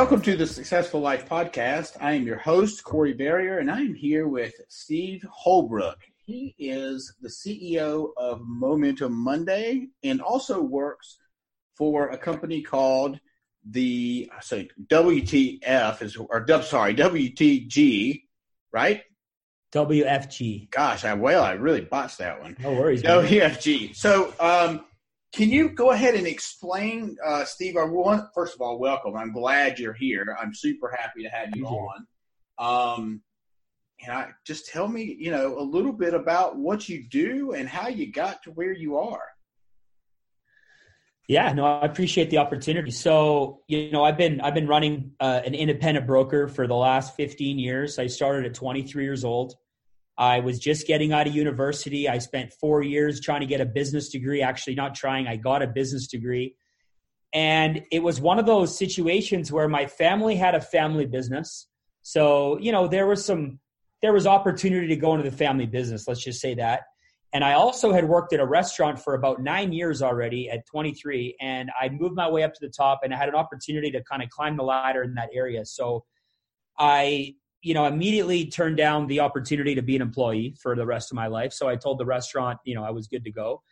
Welcome to the Successful Life Podcast. I am your host, Corey Barrier, and I am here with Steve Holbrook. He is the CEO of Momentum Monday and also works for a company called the so WTF is or sorry WTG, right? WFG. Gosh, I well, I really botched that one. No worries. WFG. So, um, can you go ahead and explain, uh, Steve? I want first of all, welcome. I'm glad you're here. I'm super happy to have you on. Um, and I just tell me, you know, a little bit about what you do and how you got to where you are. Yeah, no, I appreciate the opportunity. So, you know, I've been I've been running uh, an independent broker for the last 15 years. I started at 23 years old. I was just getting out of university. I spent four years trying to get a business degree. Actually, not trying, I got a business degree. And it was one of those situations where my family had a family business. So, you know, there was some, there was opportunity to go into the family business, let's just say that. And I also had worked at a restaurant for about nine years already at 23. And I moved my way up to the top and I had an opportunity to kind of climb the ladder in that area. So I you know, immediately turned down the opportunity to be an employee for the rest of my life. So I told the restaurant, you know, I was good to go.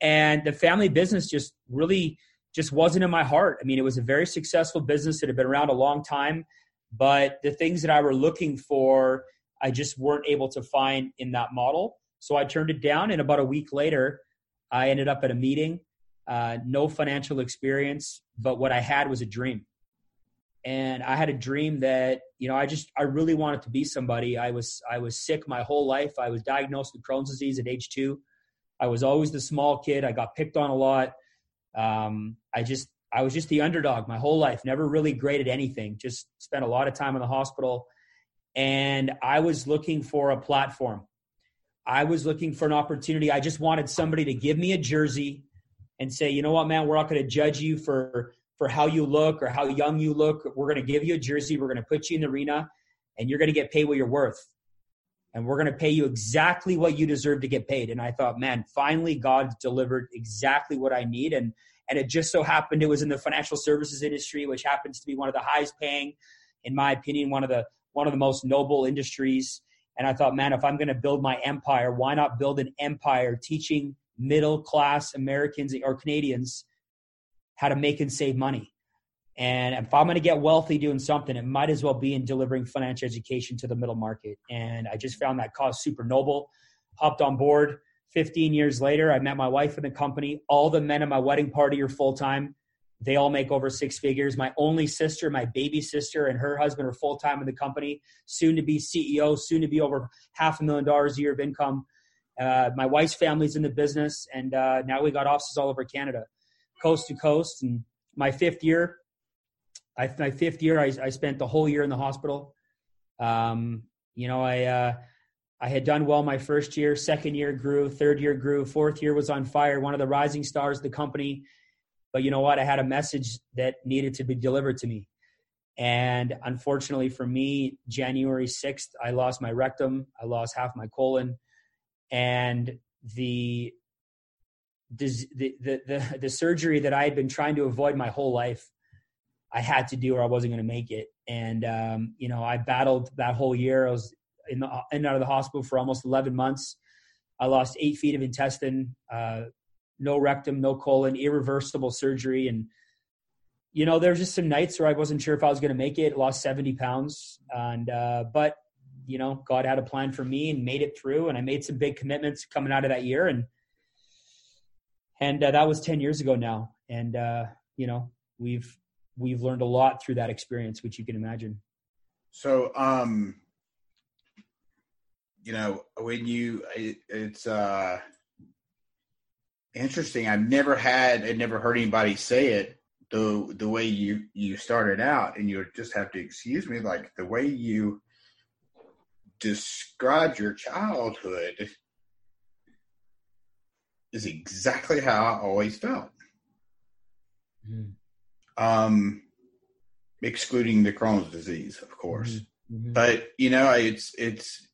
And the family business just really just wasn't in my heart. I mean, it was a very successful business that had been around a long time, but the things that I were looking for, I just weren't able to find in that model. So I turned it down. And about a week later, I ended up at a meeting, uh, no financial experience, but what I had was a dream and I had a dream that you know I just I really wanted to be somebody. I was I was sick my whole life. I was diagnosed with Crohn's disease at age two. I was always the small kid. I got picked on a lot. Um, I just I was just the underdog my whole life. Never really great at anything. Just spent a lot of time in the hospital, and I was looking for a platform. I was looking for an opportunity. I just wanted somebody to give me a jersey and say, you know what, man, we're not going to judge you for for how you look or how young you look. We're going to give you a jersey. We're going to put you in the arena and you're going to get paid what you're worth. And we're going to pay you exactly what you deserve to get paid. And I thought, man, finally God delivered exactly what I need. And, and it just so happened it was in the financial services industry, which happens to be one of the highest paying, in my opinion, one of the, one of the most noble industries. And I thought, man, if I'm going to build my empire, why not build an empire teaching middle class Americans or Canadians how to make and save money. And if I'm going to get wealthy doing something, it might as well be in delivering financial education to the middle market. And I just found that cause super noble. Hopped on board. 15 years later, I met my wife in the company. All the men at my wedding party are full time. They all make over six figures. My only sister, my baby sister, and her husband are full time in the company. Soon to be CEO. Soon to be over half a million dollars a year of income. Uh, my wife's family's in the business, and uh, now we got offices all over Canada coast to coast. And my fifth year, I, my fifth year, I, I spent the whole year in the hospital. Um, you know, I uh, I had done well my first year, second year grew, third year grew, fourth year was on fire, one of the rising stars of the company. But you know what? I had a message that needed to be delivered to me. And unfortunately for me, January 6th, I lost my rectum, I lost half my colon, and the the, the, the, surgery that I had been trying to avoid my whole life, I had to do or I wasn't going to make it. And, um, you know, I battled that whole year. I was in, the, in and out of the hospital for almost 11 months. I lost eight feet of intestine, uh, no rectum, no colon, irreversible surgery. And, you know, there there's just some nights where I wasn't sure if I was going to make it, lost 70 pounds. And, uh, but, you know, God had a plan for me and made it through. And I made some big commitments coming out of that year. And, and uh, that was 10 years ago now. And, uh, you know, we've, we've learned a lot through that experience, which you can imagine. So, um, you know, when you, it, it's, uh, interesting. I've never had, I never heard anybody say it the, the way you, you started out and you just have to excuse me, like the way you described your childhood is exactly how I always felt. Mm. Um, excluding the Crohn's disease, of course. Mm-hmm. Mm-hmm. But you know, it's it's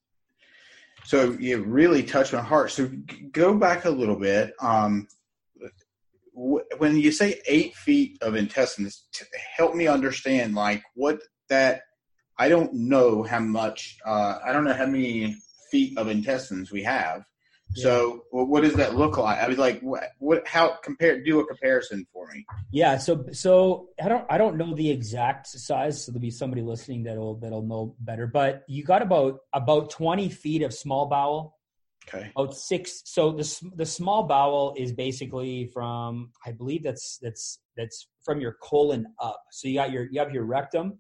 so it really touched my heart. So go back a little bit. Um, when you say eight feet of intestines, help me understand like what that. I don't know how much. Uh, I don't know how many feet of intestines we have. So, what does that look like? I was like, what, what, how compare? Do a comparison for me. Yeah. So, so I don't, I don't know the exact size. So there'll be somebody listening that'll that'll know better. But you got about about twenty feet of small bowel. Okay. About six. So the the small bowel is basically from, I believe that's that's that's from your colon up. So you got your you have your rectum.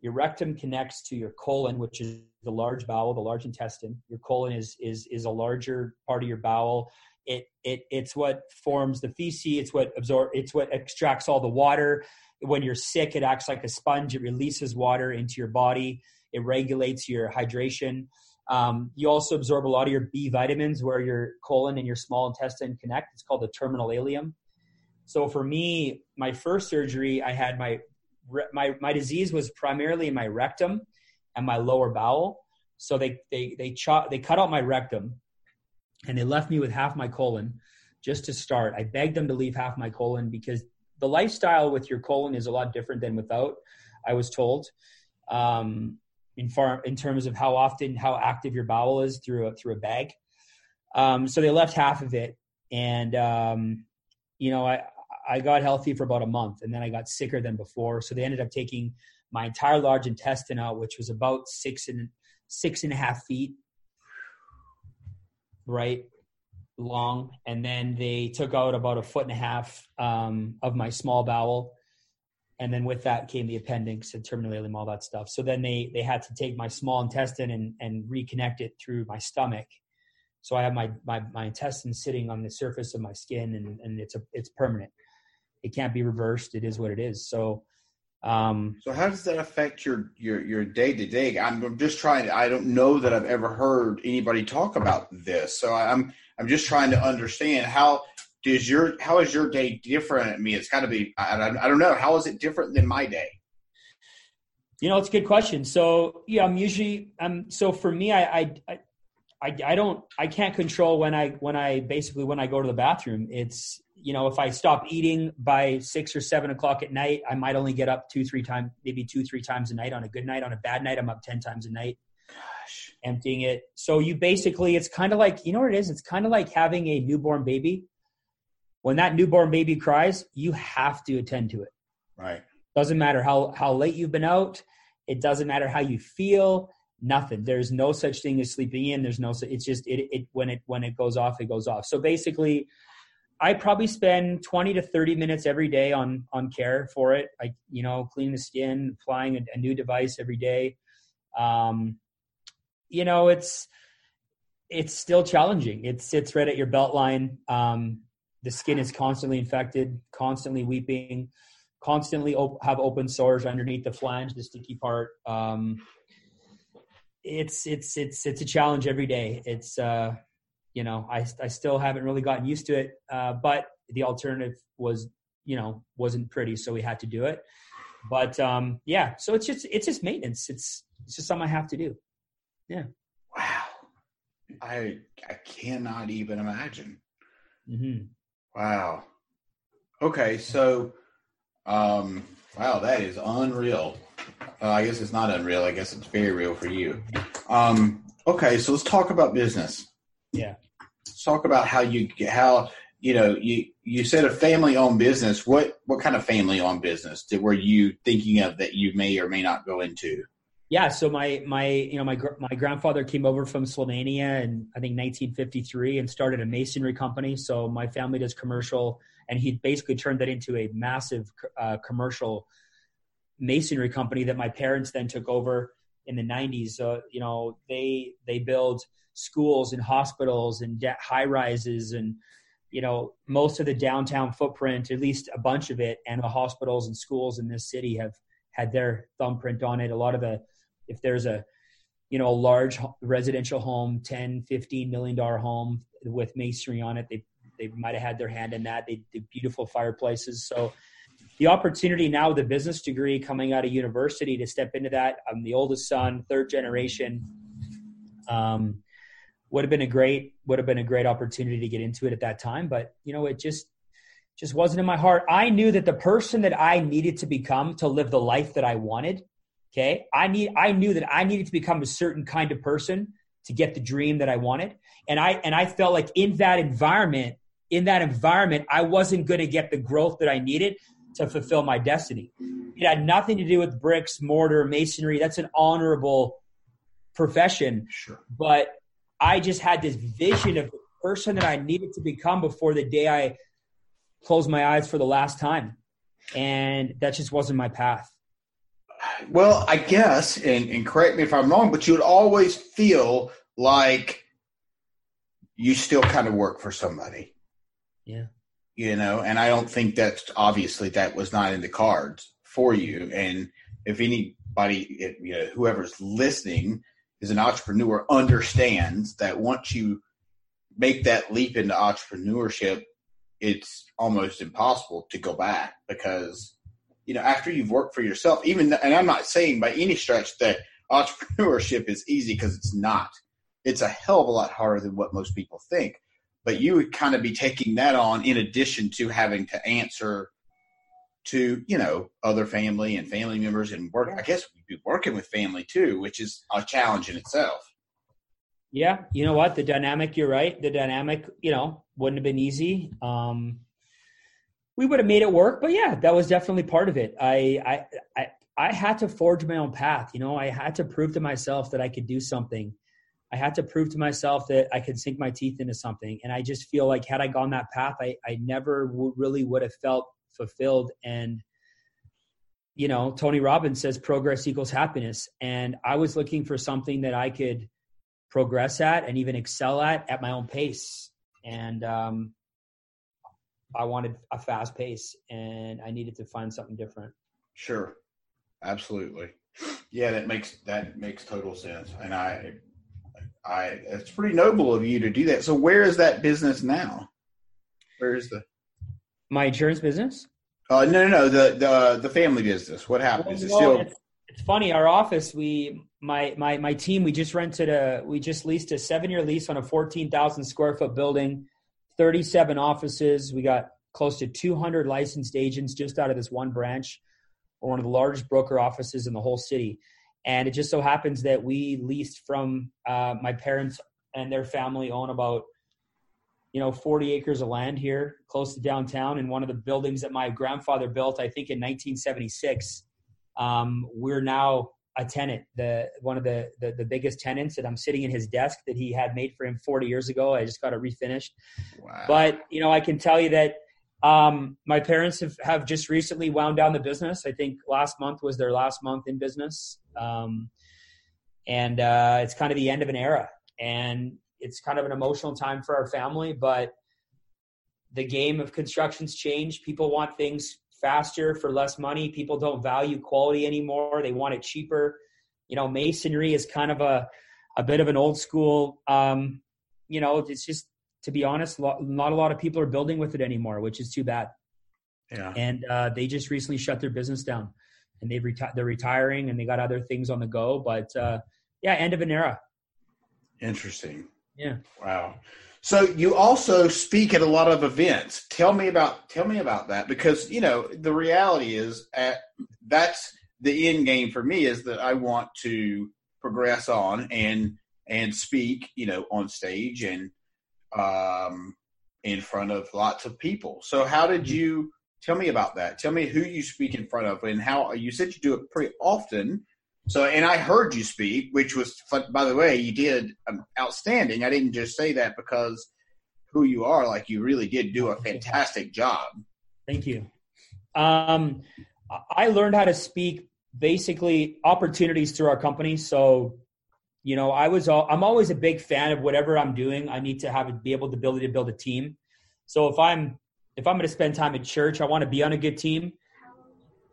Your rectum connects to your colon, which is the large bowel, the large intestine. Your colon is is is a larger part of your bowel. It it it's what forms the feces. It's what absorb. It's what extracts all the water. When you're sick, it acts like a sponge. It releases water into your body. It regulates your hydration. Um, you also absorb a lot of your B vitamins where your colon and your small intestine connect. It's called the terminal ileum. So for me, my first surgery, I had my my my disease was primarily in my rectum and my lower bowel. So they they they chop they cut out my rectum, and they left me with half my colon just to start. I begged them to leave half my colon because the lifestyle with your colon is a lot different than without. I was told, um, in far in terms of how often how active your bowel is through a through a bag. Um, so they left half of it, and um, you know I I got healthy for about a month, and then I got sicker than before. So they ended up taking my entire large intestine out, which was about six and six and a half feet, right, long, and then they took out about a foot and a half um, of my small bowel, and then with that came the appendix and terminal ileum, all that stuff. So then they they had to take my small intestine and and reconnect it through my stomach. So I have my my my intestine sitting on the surface of my skin, and and it's a it's permanent. It can't be reversed. It is what it is. So um, so how does that affect your your your day to day? I'm just trying. To, I don't know that I've ever heard anybody talk about this. So I'm I'm just trying to understand how does your how is your day different? I mean, it's got to be. I, I don't know. How is it different than my day? You know, it's a good question. So yeah, I'm usually um. So for me, I I. I, I don't I can't control when I when I basically when I go to the bathroom. It's you know, if I stop eating by six or seven o'clock at night, I might only get up two, three times, maybe two, three times a night on a good night. On a bad night, I'm up 10 times a night. Gosh. Emptying it. So you basically, it's kind of like, you know what it is? It's kind of like having a newborn baby. When that newborn baby cries, you have to attend to it. Right. Doesn't matter how, how late you've been out. It doesn't matter how you feel. Nothing. There's no such thing as sleeping in. There's no, it's just, it, it, when it, when it goes off, it goes off. So basically, I probably spend 20 to 30 minutes every day on on care for it. Like you know, cleaning the skin, applying a, a new device every day. Um, you know, it's it's still challenging. It sits right at your belt line. Um, the skin is constantly infected, constantly weeping, constantly op- have open sores underneath the flange, the sticky part. Um, it's it's it's it's a challenge every day. It's uh, you know, I, I still haven't really gotten used to it. Uh, but the alternative was, you know, wasn't pretty, so we had to do it. But um, yeah, so it's just it's just maintenance. It's it's just something I have to do. Yeah. Wow. I I cannot even imagine. Mm-hmm. Wow. Okay, so um, wow, that is unreal. Uh, I guess it's not unreal. I guess it's very real for you. Um, okay, so let's talk about business. Yeah. Let's talk about how you how you know you you said a family owned business. What what kind of family owned business did, were you thinking of that you may or may not go into? Yeah, so my my you know my my grandfather came over from Slovenia in I think 1953 and started a masonry company. So my family does commercial, and he basically turned that into a massive uh, commercial masonry company that my parents then took over in the 90s. So you know they they build schools and hospitals and high rises and you know most of the downtown footprint, at least a bunch of it, and the hospitals and schools in this city have had their thumbprint on it. A lot of the if there's a you know a large residential home 10 15 million dollar home with masonry on it they they might have had their hand in that. They did beautiful fireplaces. So the opportunity now with a business degree coming out of university to step into that i'm the oldest son third generation. Um, would have been a great would have been a great opportunity to get into it at that time but you know it just just wasn't in my heart i knew that the person that i needed to become to live the life that i wanted Okay. I need I knew that I needed to become a certain kind of person to get the dream that I wanted. And I and I felt like in that environment, in that environment, I wasn't going to get the growth that I needed to fulfill my destiny. It had nothing to do with bricks, mortar, masonry. That's an honorable profession. Sure. But I just had this vision of the person that I needed to become before the day I closed my eyes for the last time. And that just wasn't my path. Well, I guess, and, and correct me if I'm wrong, but you would always feel like you still kind of work for somebody. Yeah. You know, and I don't think that's obviously that was not in the cards for you. And if anybody, if, you know, whoever's listening is an entrepreneur, understands that once you make that leap into entrepreneurship, it's almost impossible to go back because you know, after you've worked for yourself, even, and I'm not saying by any stretch that entrepreneurship is easy because it's not. It's a hell of a lot harder than what most people think. But you would kind of be taking that on in addition to having to answer to, you know, other family and family members and work. I guess we'd be working with family too, which is a challenge in itself. Yeah. You know what? The dynamic, you're right. The dynamic, you know, wouldn't have been easy. Um, we would have made it work. But yeah, that was definitely part of it. I, I, I, I had to forge my own path. You know, I had to prove to myself that I could do something. I had to prove to myself that I could sink my teeth into something. And I just feel like had I gone that path, I, I never w- really would have felt fulfilled. And, you know, Tony Robbins says progress equals happiness. And I was looking for something that I could progress at and even excel at at my own pace. And um, I wanted a fast pace and I needed to find something different. Sure. Absolutely. Yeah, that makes that makes total sense. And I I it's pretty noble of you to do that. So where is that business now? Where is the my insurance business? Uh no no no the the the family business. What happened? Well, it still it's, it's funny, our office, we my my my team, we just rented a we just leased a seven year lease on a fourteen thousand square foot building 37 offices. We got close to 200 licensed agents just out of this one branch. We're one of the largest broker offices in the whole city. And it just so happens that we leased from uh, my parents and their family own about, you know, 40 acres of land here close to downtown. And one of the buildings that my grandfather built, I think in 1976, um, we're now a tenant, the one of the, the, the biggest tenants, and I'm sitting in his desk that he had made for him 40 years ago. I just got it refinished. Wow. But you know, I can tell you that um, my parents have, have just recently wound down the business. I think last month was their last month in business, um, and uh, it's kind of the end of an era, and it's kind of an emotional time for our family. But the game of construction's changed. People want things faster for less money. People don't value quality anymore. They want it cheaper. You know, masonry is kind of a a bit of an old school. Um, you know, it's just to be honest, not a lot of people are building with it anymore, which is too bad. Yeah. And uh, they just recently shut their business down, and they've reti- they're retiring, and they got other things on the go. But uh, yeah, end of an era. Interesting. Yeah. Wow. So you also speak at a lot of events. Tell me about tell me about that because you know the reality is at, that's the end game for me is that I want to progress on and and speak you know on stage and um, in front of lots of people. So, how did mm-hmm. you tell me about that? Tell me who you speak in front of and how you said you do it pretty often. So, and I heard you speak, which was, by the way, you did um, outstanding. I didn't just say that because who you are, like you really did do a fantastic job. Thank you. Um, I learned how to speak basically opportunities through our company. So, you know, I was all, I'm always a big fan of whatever I'm doing. I need to have be able the ability to build a team. So if I'm if I'm going to spend time at church, I want to be on a good team.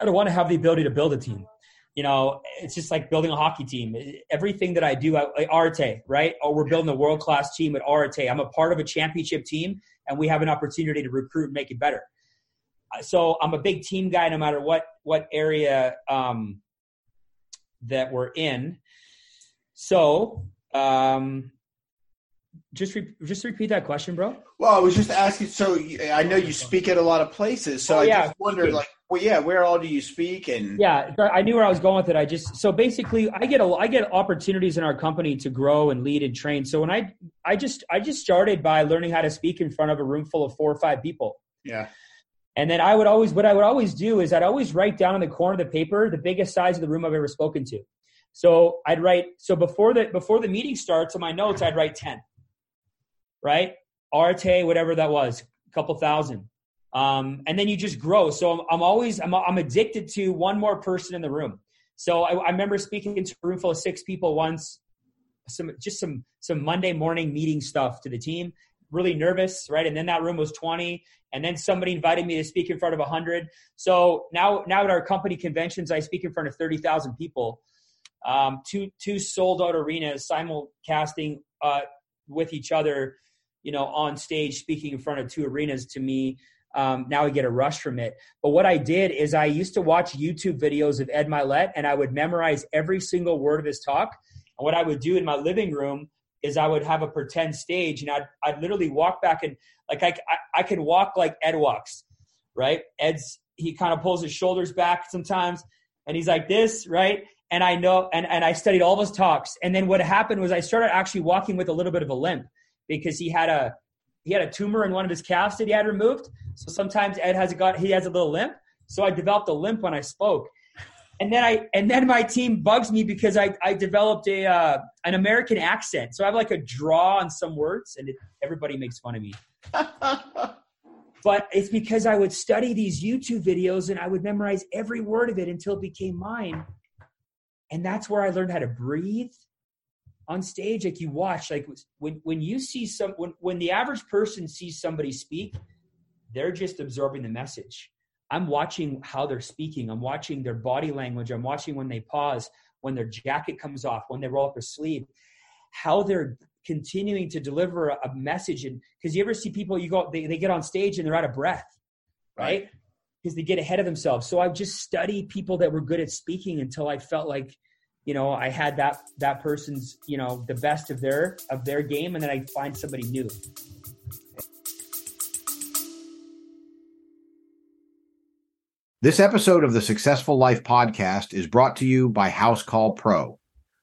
I don't want to have the ability to build a team. You know, it's just like building a hockey team. Everything that I do, I, like Arte, right? Oh, we're building a world class team at Arte. I'm a part of a championship team, and we have an opportunity to recruit and make it better. So I'm a big team guy, no matter what what area um, that we're in. So um, just re- just repeat that question, bro. Well, I was just asking. So I know you speak at a lot of places. So oh, I yeah. just wondered, like, well, yeah, where all do you speak? And yeah, I knew where I was going with it. I just so basically, I get a I get opportunities in our company to grow and lead and train. So when I I just I just started by learning how to speak in front of a room full of four or five people. Yeah. And then I would always, what I would always do is I'd always write down in the corner of the paper the biggest size of the room I've ever spoken to. So I'd write, so before the, before the meeting starts on my notes, I'd write 10 right? Arte, whatever that was, a couple thousand. Um, and then you just grow. So I'm, I'm always, I'm, I'm, addicted to one more person in the room. So I, I remember speaking into a room full of six people once, some, just some, some Monday morning meeting stuff to the team, really nervous, right? And then that room was 20 and then somebody invited me to speak in front of 100. So now, now at our company conventions, I speak in front of 30,000 people. Um, two two sold out arenas simulcasting uh, with each other you know, on stage speaking in front of two arenas to me, um, now I get a rush from it. But what I did is I used to watch YouTube videos of Ed Mylett and I would memorize every single word of his talk. And what I would do in my living room is I would have a pretend stage and I'd, I'd literally walk back and like I, I, I could walk like Ed walks, right? Ed's, he kind of pulls his shoulders back sometimes and he's like this, right? And I know, and, and I studied all of his talks. And then what happened was I started actually walking with a little bit of a limp because he had a he had a tumor in one of his calves that he had removed. So sometimes Ed has got he has a little limp. So I developed a limp when I spoke. And then I and then my team bugs me because I, I developed a uh, an American accent. So I have like a draw on some words, and it, everybody makes fun of me. but it's because I would study these YouTube videos and I would memorize every word of it until it became mine. And that's where I learned how to breathe on stage like you watch like when when you see some when when the average person sees somebody speak they're just absorbing the message. I'm watching how they're speaking. I'm watching their body language. I'm watching when they pause when their jacket comes off when they roll up their sleeve how they're continuing to deliver a, message. And because you ever see people you go they, they get on stage and they're out of breath right. because they get ahead of themselves. So i just studied people that were good at speaking until i felt like you know i had that that person's you know the best of their of their game and then i find somebody new. This episode of the successful life podcast is brought to you by Housecall Pro.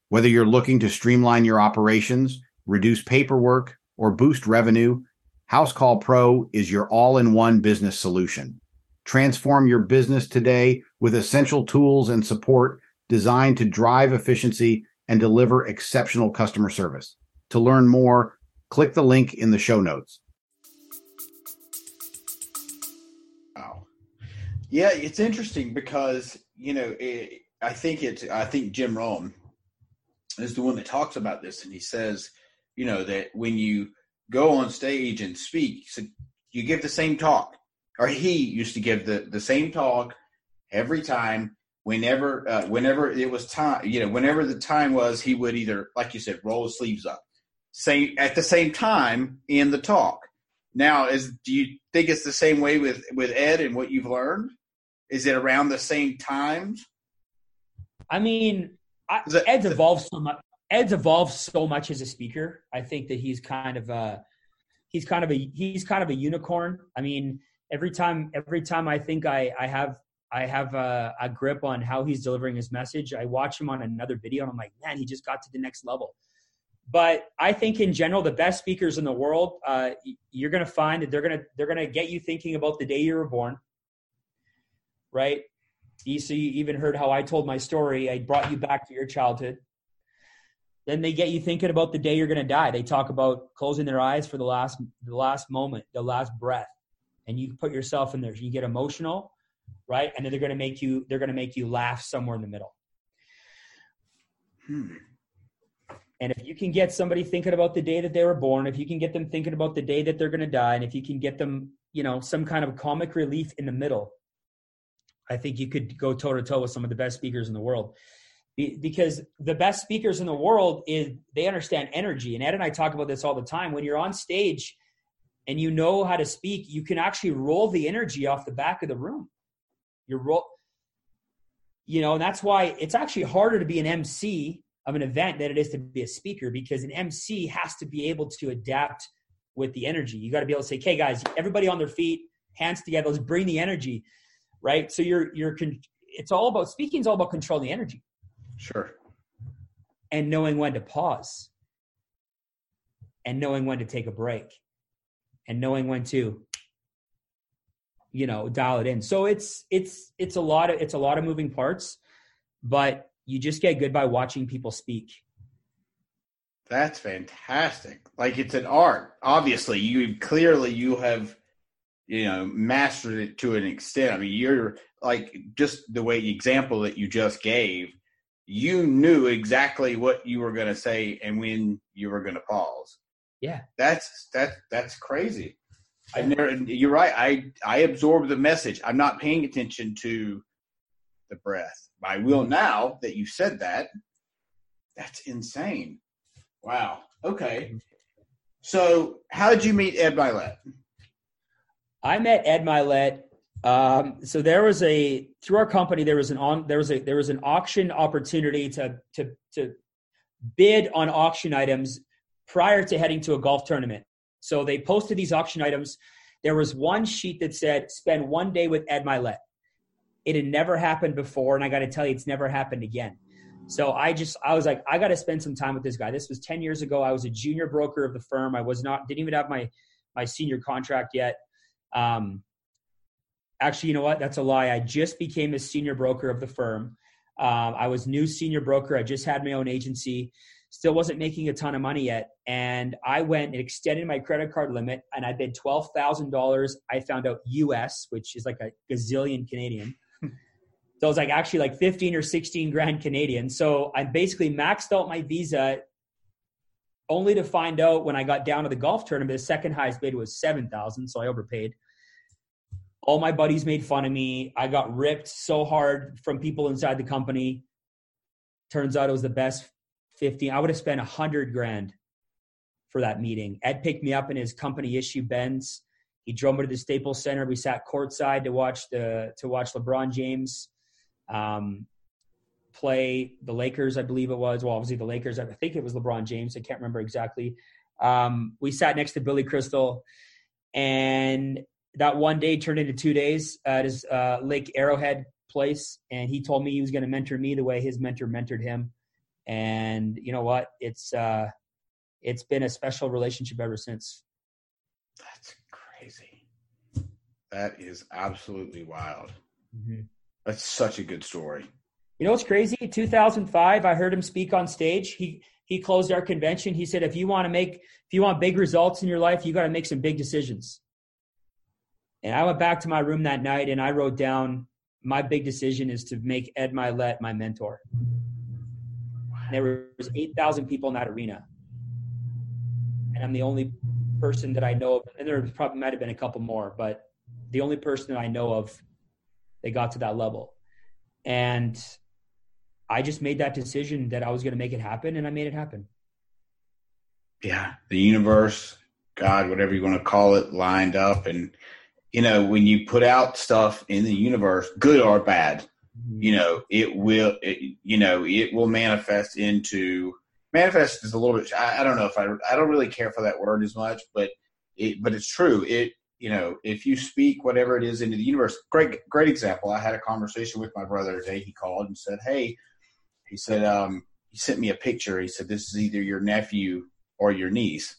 Whether you're looking to streamline your operations reduce paperwork or boost revenue Housecall Pro is your all-in-one business solution. Transform your business today with essential tools and support designed to drive efficiency and deliver exceptional customer service. To learn more, click the link in the show notes. Wow. Yeah, it's interesting because, you know, it, I think it's, I think Jim Rohn is the one that talks about this. And he says, you know, that when you go on stage and speak, so you give the same talk, or he used to give the, the same talk every time whenever uh, whenever it was time you know whenever the time was he would either like you said roll his sleeves up. Same at the same time in the talk. Now is do you think it's the same way with with ed and what you've learned? Is it around the same times i mean I, that, ed's evolved so much ed's evolved so much as a speaker. I think that he's kind of a he's kind of a he's kind of a unicorn. I mean every time every time i think i i have I have a, a, grip on how he's delivering his message. I watch him on another video and I'm like, man, he just got to the next level. but I think in general, the best speakers in the world, uh, you're going to find that they're going to they're going to get you thinking about the day you were born, right? You so you even heard how I told my story. I brought you back to your childhood. Then they get you thinking about the day you're going to die. They talk about closing their eyes for the last the last moment, the last breath, and you put yourself in there. You get emotional, right? And then they're going to make you they're going to make you laugh somewhere in the middle. Hmm. And if you can get somebody thinking about the day that they were born, if you can get them thinking about the day that they're going to die, and if you can get them, you know, some kind of comic relief in the middle, I think you could go toe to toe with some of the best speakers in the world. Because the best speakers in the world is they understand energy. And Ed and I talk about this all the time. When you're on stage and you know how to speak, you can actually roll the energy off the back of the room. You roll, you know, and that's why it's actually harder to be an MC of an event than it is to be a speaker because an MC has to be able to adapt with the energy. You got to be able to say, "Okay, guys, everybody on their feet, hands together, let's bring the energy." Right? So you're you're it's all about speaking is all about controlling the energy. Sure. And knowing when to pause. And knowing when to take a break. And knowing when to you know, dial it in. So it's it's it's a lot of it's a lot of moving parts, but you just get good by watching people speak. That's fantastic. Like it's an art. Obviously, you clearly you have you know mastered it to an extent. I mean, you're like just the way example that you just gave. You knew exactly what you were going to say and when you were going to pause. Yeah, that's that that's crazy. I never. You're right. I I absorb the message. I'm not paying attention to the breath. I will now that you said that. That's insane. Wow. Okay. So, how did you meet Ed Mylett? I met Ed Mylett. Um, so there was a through our company there was an on there was a there was an auction opportunity to to to bid on auction items prior to heading to a golf tournament. So they posted these auction items. There was one sheet that said spend one day with Ed Mylett. It had never happened before, and I got to tell you, it's never happened again. So I just I was like, I got to spend some time with this guy. This was ten years ago. I was a junior broker of the firm. I was not didn't even have my my senior contract yet. Um, actually, you know what? That's a lie. I just became a senior broker of the firm. Um, I was new senior broker. I just had my own agency. Still wasn't making a ton of money yet, and I went and extended my credit card limit, and I bid twelve thousand dollars. I found out U.S., which is like a gazillion Canadian. So it was like actually like 15 or 16 grand Canadian. So I basically maxed out my visa only to find out when I got down to the golf tournament, the second highest bid was 7,000. So I overpaid. All my buddies made fun of me. I got ripped so hard from people inside the company. Turns out it was the best 15. I would have spent a hundred grand for that meeting. Ed picked me up in his company issue Benz. He drove me to the Staples Center. We sat courtside to watch the to watch LeBron James um, play the Lakers, I believe it was. Well, obviously the Lakers. I think it was LeBron James. I can't remember exactly. Um, we sat next to Billy Crystal, and that one day turned into two days at his uh, Lake Arrowhead place, and he told me he was going to mentor me the way his mentor mentored him. And you know what? It's uh, it's been a special relationship ever since. That's crazy. That is absolutely wild. Mm-hmm. That's such a good story. You know what's crazy? 2005, I heard him speak on stage. He he closed our convention. He said, "If you want to make, if you want big results in your life, you got to make some big decisions." And I went back to my room that night and I wrote down my big decision is to make Ed Mylett my mentor. There was 8,000 people in that arena. And I'm the only person that I know of, and there probably might have been a couple more, but the only person that I know of they got to that level. And I just made that decision that I was going to make it happen, and I made it happen. Yeah, the universe, God, whatever you want to call it, lined up. And, you know, when you put out stuff in the universe, good or bad. You know, it will, it, you know, it will manifest into, manifest is a little bit, I, I don't know if I, I don't really care for that word as much, but it, but it's true. It, you know, if you speak whatever it is into the universe, great, great example. I had a conversation with my brother today. He called and said, Hey, he said, um, he sent me a picture. He said, "This is either your nephew or your niece,"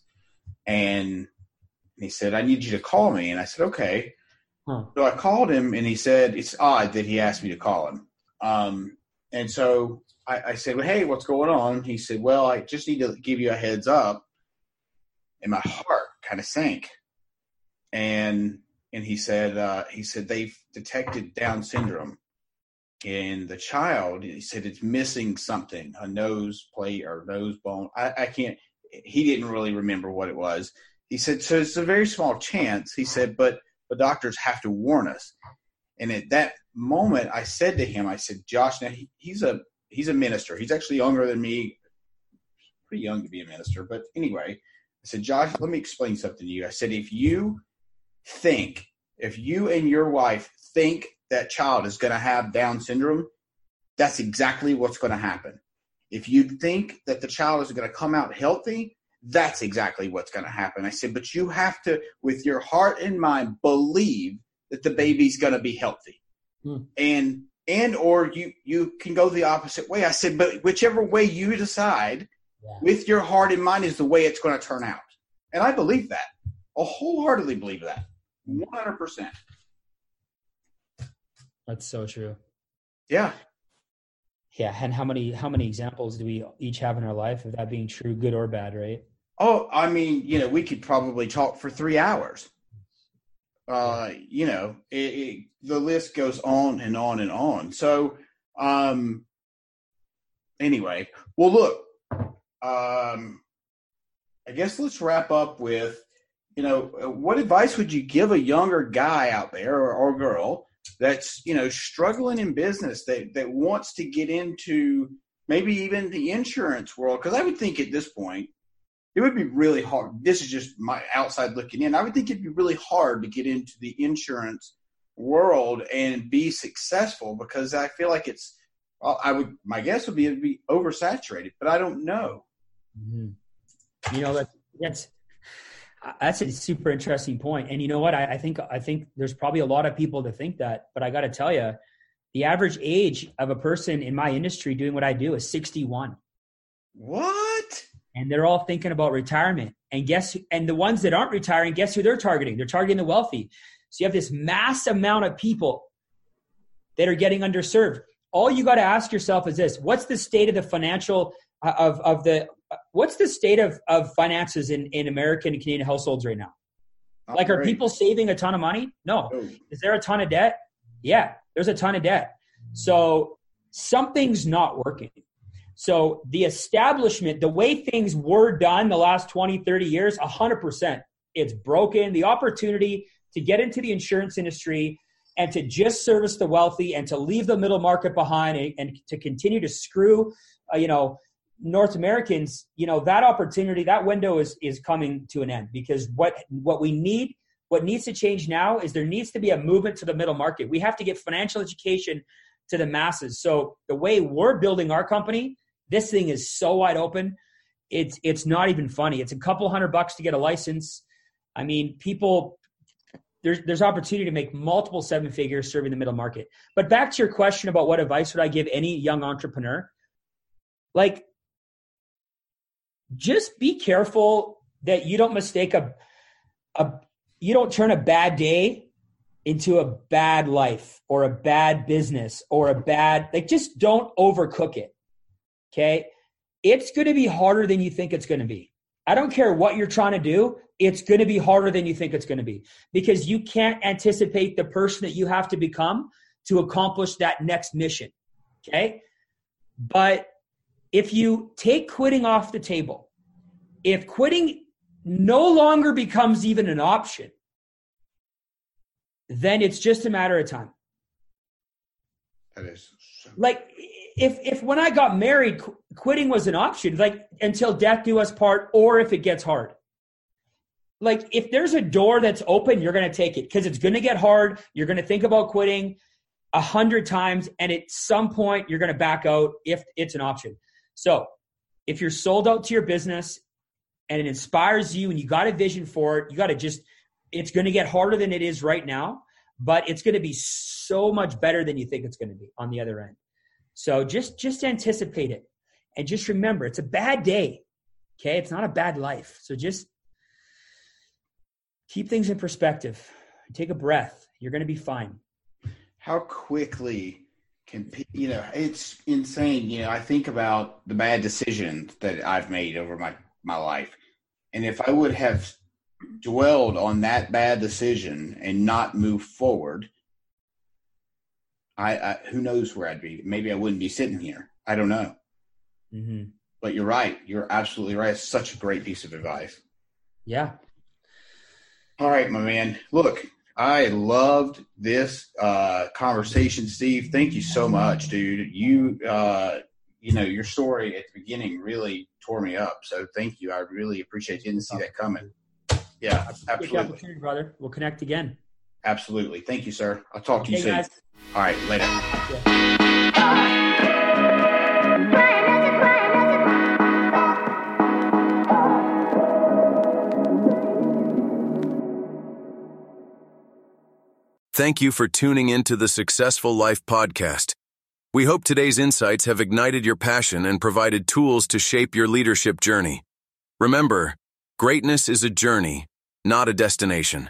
and he said, "I need you to call me." And I said, "Okay." Huh. So I called him, and he said, "It's odd that he asked me to call him." Um, and so I, I said, "Well, hey, what's going on?" He said, "Well, I just need to give you a heads up." And my heart kind of sank, and and he said, uh, he said they've detected Down syndrome and the child he said it's missing something a nose plate or nose bone I, I, can't he didn't really remember what it was he said so it's a very small chance he said but the doctors have to warn us. And at that moment i said to him i said josh now he, he's a he's a minister. He's actually younger than me. Pretty young to be a minister but anyway. I said josh let me explain something to you. I said if you think if you and your wife think that child is going to have Down syndrome, that's exactly what's going to happen. If you think that the child is going to come out healthy, that's exactly what's going to happen. I said, but you have to, with your heart and mind, believe that the baby's going to be healthy. Hmm. And and or you you can go the opposite way. I said, but whichever way you decide, yeah. with your heart and mind, is the way it's going to turn out. And I believe that. I wholeheartedly believe that. One hundred percent. That's so true. Yeah. Yeah, and how many how many examples do we each have in our life of that being true, good or bad, right? Oh, I mean, you know, we could probably talk for three hours. Uh, you know, it, it, the list goes on and on and on. So, um, anyway, well, look, um, I guess let's wrap up with, you know, what advice would you give a younger guy out there or, or girl that's you know struggling in business that that wants to get into maybe even the insurance world because i would think at this point it would be really hard this is just my outside looking in i would think it'd be really hard to get into the insurance world and be successful because i feel like it's i would my guess would be it'd be oversaturated but i don't know mm-hmm. you know that that's that's a super interesting point. And you know what? I, I, think I think there's probably a lot of people that think that, but I got to tell you, the average age of a person in my industry doing what I do is 61. What? And they're all thinking about retirement. And guess and the ones that aren't retiring, guess who they're targeting? They're targeting the wealthy. So you have this mass amount of people that are getting underserved. All you got to ask yourself is this: What's the state of the financial uh, of of the what's the state of, of finances in, in American and Canadian households right now? Not like, great. are people saving a ton of money? No. no. Is there a ton of debt? Yeah, there's a ton of debt. So something's not working. So the establishment, the way things were done the last 20, 30 years, 100%, it's broken. The opportunity to get into the insurance industry and to just service the wealthy and to leave the middle market behind and, and to continue to screw, uh, you know, North Americans, you know, that opportunity, that window is is coming to an end because what what we need, what needs to change now is there needs to be a movement to the middle market. We have to get financial education to the masses. So the way we're building our company, this thing is so wide open. It's it's not even funny. It's a couple hundred bucks to get a license. I mean, people there's there's opportunity to make multiple seven figures serving the middle market. But back to your question about what advice would I give any young entrepreneur? Like just be careful that you don't mistake a, a you don't turn a bad day into a bad life or a bad business or a bad like just don't overcook it okay? It's going to be harder than you think it's going to be. I don't care what you're trying to do it's going to be harder than you think it's going to be. Because you can't anticipate the person that you have to become to accomplish that next mission okay? But if you take quitting off the table, if quitting no longer becomes even an option, then it's just a matter of time. That is so- like if if when I got married, qu- quitting was an option, like until death do us part, or if it gets hard. Like if there's a door that's open, you're to take it because it's to get hard. You're to think about quitting a hundred times, and at some point, you're to back out if it's an option. So if you're sold out to your business and it inspires you and you got a vision for it, you got to just, it's to get harder than it is right now, but it's to be so much better than you think it's to be on the other end. So just, just anticipate it. And just remember, it's a bad day. Okay. It's not a bad life. So just keep things in perspective. Take a breath. You're going to be fine. How quickly can, you know, it's insane. You know, I think about the bad decisions that I've made over my, my life. And if I would have dwelled on that bad decision and not moved forward, I, I, who knows where I'd be? Maybe I wouldn't be sitting here. I don't know. Mm-hmm. But you're right. You're absolutely right. It's such a great piece of advice. Yeah. All right, my man. Look, I loved this uh, conversation, Steve. Thank you so much, dude. You, uh, you know, your story at the beginning really tore me up. So thank you. I really appreciate you. Didn't see that coming. Yeah, absolutely. brother. We'll connect again. Absolutely. Thank you, sir. I'll talk okay, to you soon. Guys. All right, later. Thank you for tuning in to the Successful Life podcast. We hope today's insights have ignited your passion and provided tools to shape your leadership journey. Remember, greatness is a journey, not a destination.